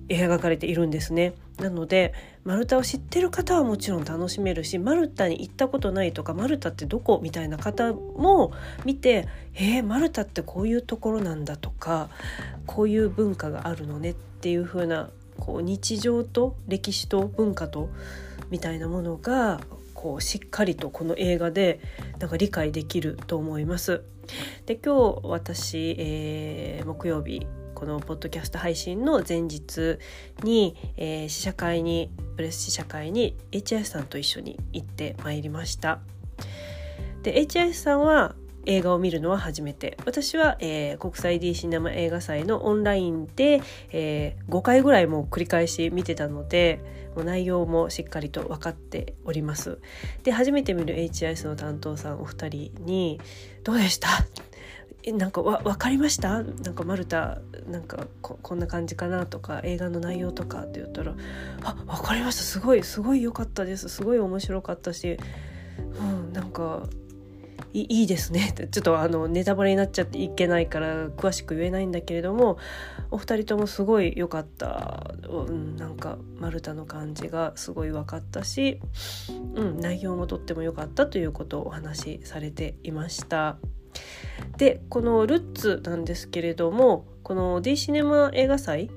描かれているんですね。なのでマルタを知ってる方はもちろん楽しめるしマルタに行ったことないとかマルタってどこみたいな方も見て「えー、マルタってこういうところなんだ」とかこういう文化があるのねっていう風なこう日常と歴史と文化とみたいなものがこうしっかりとこの映画でなんか理解できると思います。で今日私、えー木曜日このポッドキャスト配信の前日に、えー試写会にプレス試写会に HIS さんと一緒に行ってまいりました。で HIS さんは映画を見るのは初めて私は、えー国際 D シネマ映画祭のオンラインで、えー5回ぐらいもう繰り返し見てたのでもう内容もしっかりと分かっておりますで初めて見る HIS の担当さんお二人に「どうでした?」なんかわ分かりました？なんかマルタなんかこんな感じかなとか映画の内容とかって言ったら「あ分かりました。すごいすごい良かったです。すごい面白かったし、うん、なんかいいいですね」ってちょっとあのネタバレになっちゃっていけないから詳しく言えないんだけれどもお二人ともすごい良かった、うん、なんかマルタの感じがすごい分かったし、うん、内容もとっても良かったということをお話しされていました。でこのルッツなんですけれどもこの D シネマ映画祭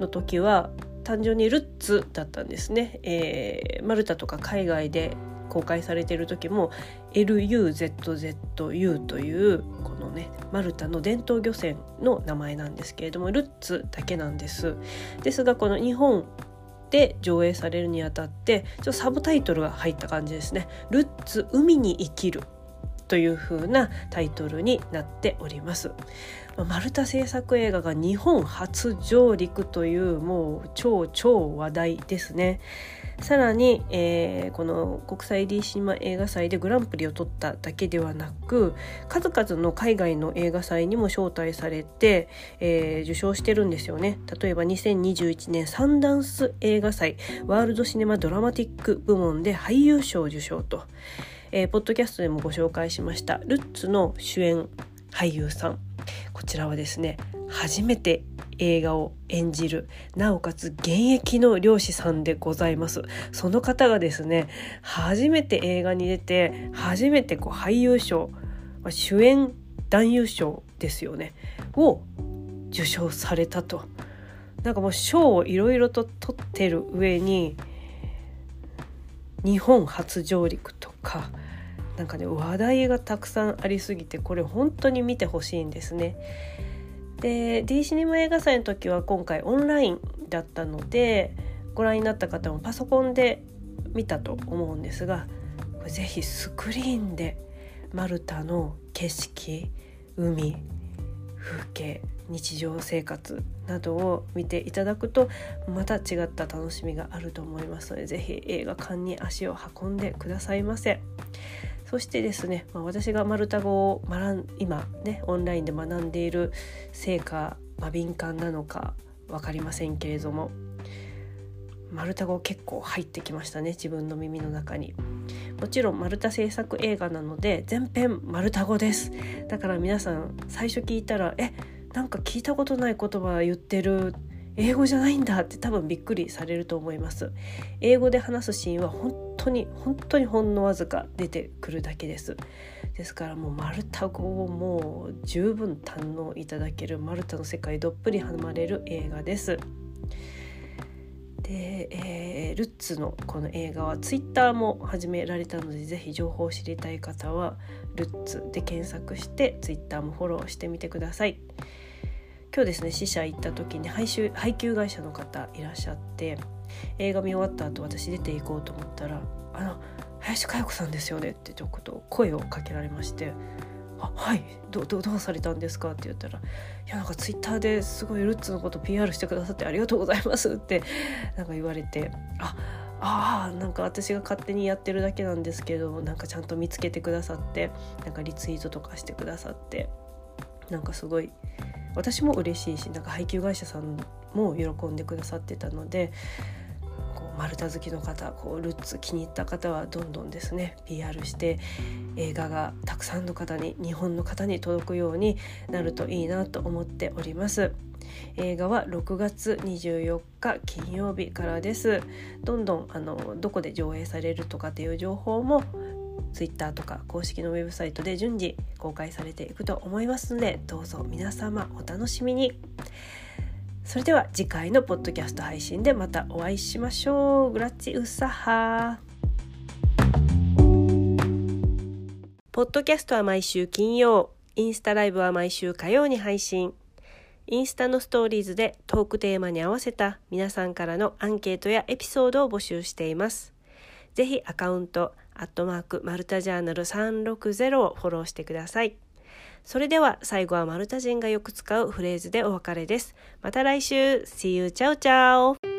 の時は単純にルッツだったんですね、えーマルタとか海外で公開されている時も LUZZU というこのねマルタの伝統漁船の名前なんですけれどもルッツだけなんです。ですがこの日本で上映されるにあたってちょっとサブタイトルが入った感じですね「ルッツ海に生きる」という風なタイトルになっております。まあマルタ制作映画が日本初上陸というもう超超話題ですね。さらに、えーこの国際 D シマ映画祭でグランプリを取っただけではなく数々の海外の映画祭にも招待されて、えー受賞してるんですよね例えば2021年サンダンス映画祭ワールドシネマドラマティック部門で俳優賞受賞と、えーポッドキャストでもご紹介しましたルッツの主演俳優さん。こちらはですね初めて映画を演じるなおかつ現役の漁師さんでございます。その方がですね初めて映画に出て初めてこう俳優賞主演男優賞ですよねを受賞されたと。なんかもう賞をいろいろと取ってる上に日本初上陸とかなんかね話題がたくさんありすぎてこれ本当に見てほしいんですね。で D シネマ映画祭の時は今回オンラインだったのでご覧になった方もパソコンで見たと思うんですが是非スクリーンでマルタの景色海風景日常生活などを見ていただくとまた違った楽しみがあると思いますので是非映画館に足を運んでくださいませ。そしてですね、まあ、私がマルタ語を学ん今ねオンラインで学んでいる成果、まあ、敏感なのか分かりませんけれどもマルタ語結構入ってきましたね自分の耳の中に。もちろんマルタ制作映画なので全編マルタ語ですだから皆さん最初聞いたらえなんか聞いたことない言葉言ってるっ英語じゃないんだって多分びっくりされると思います。英語で話すシーンは本当に本当にほんのわずか出てくるだけです。ですからもうマルタ語をもう十分堪能いただけるマルタの世界どっぷりハマれる映画です。で、えー、ルッツのこの映画はツイッターも始められたのでぜひ情報を知りたい方はルッツで検索してツイッターもフォローしてみてください。今日ですね死者行った時に配給配給会社の方いらっしゃって映画見終わった後私出て行こうと思ったら「あの林佳代子さんですよね」ってちょっと声をかけられまして「あはいどどうされたんですか?」って言ったら「いやなんかツイッターですごいルッツのこと PR してくださってありがとうございます」ってなんか言われてああなんか私が勝手にやってるだけなんですけどなんかちゃんと見つけてくださってなんかリツイートとかしてくださってなんかすごい私も嬉しいしなんか配給会社さんも喜んでくださってたのでこう丸太好きの方こうルッツ気に入った方はどんどんですね PR して映画がたくさんの方に日本の方に届くようになるといいなと思っております。映画は6月24日金曜日からですどんどんあのどこで上映されるとかっていう情報も Twitter とか公式のウェブサイトで順次公開されていくと思いますのでどうぞ皆様お楽しみに。それでは次回のポッドキャスト配信でまたお会いしましょう。グラッチウッサハポッドキャストは毎週金曜インスタライブは毎週火曜に配信。インスタのストーリーズでトークテーマに合わせた皆さんからのアンケートやエピソードを募集しています。ぜひアカウントアットマークマルタジャーナル360をフォローしてください。それでは最後はマルタ人がよく使うフレーズでお別れです。また来週 !See you! チャオチャオ